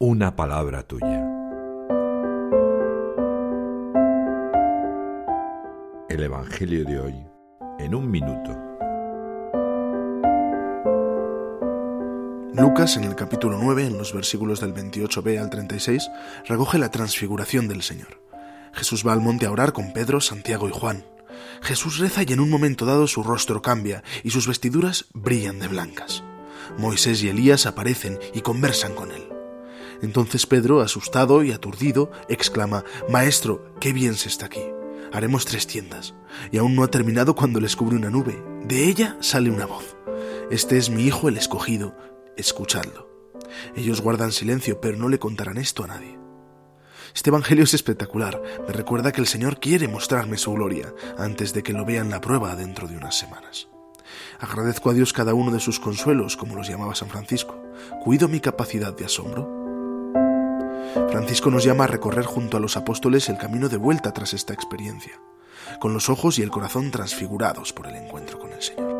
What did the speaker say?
una palabra tuya. El Evangelio de hoy en un minuto. Lucas, en el capítulo 9, en los versículos del 28b al 36, recoge la transfiguración del Señor. Jesús va al monte a orar con Pedro, Santiago y Juan. Jesús reza y en un momento dado su rostro cambia y sus vestiduras brillan de blancas. Moisés y Elías aparecen y conversan con él. Entonces Pedro, asustado y aturdido, exclama, Maestro, qué bien se está aquí. Haremos tres tiendas. Y aún no ha terminado cuando les cubre una nube. De ella sale una voz. Este es mi hijo el escogido, escuchadlo. Ellos guardan silencio, pero no le contarán esto a nadie. Este Evangelio es espectacular. Me recuerda que el Señor quiere mostrarme su gloria antes de que lo vean la prueba dentro de unas semanas. Agradezco a Dios cada uno de sus consuelos, como los llamaba San Francisco. Cuido mi capacidad de asombro. Francisco nos llama a recorrer junto a los apóstoles el camino de vuelta tras esta experiencia, con los ojos y el corazón transfigurados por el encuentro con el Señor.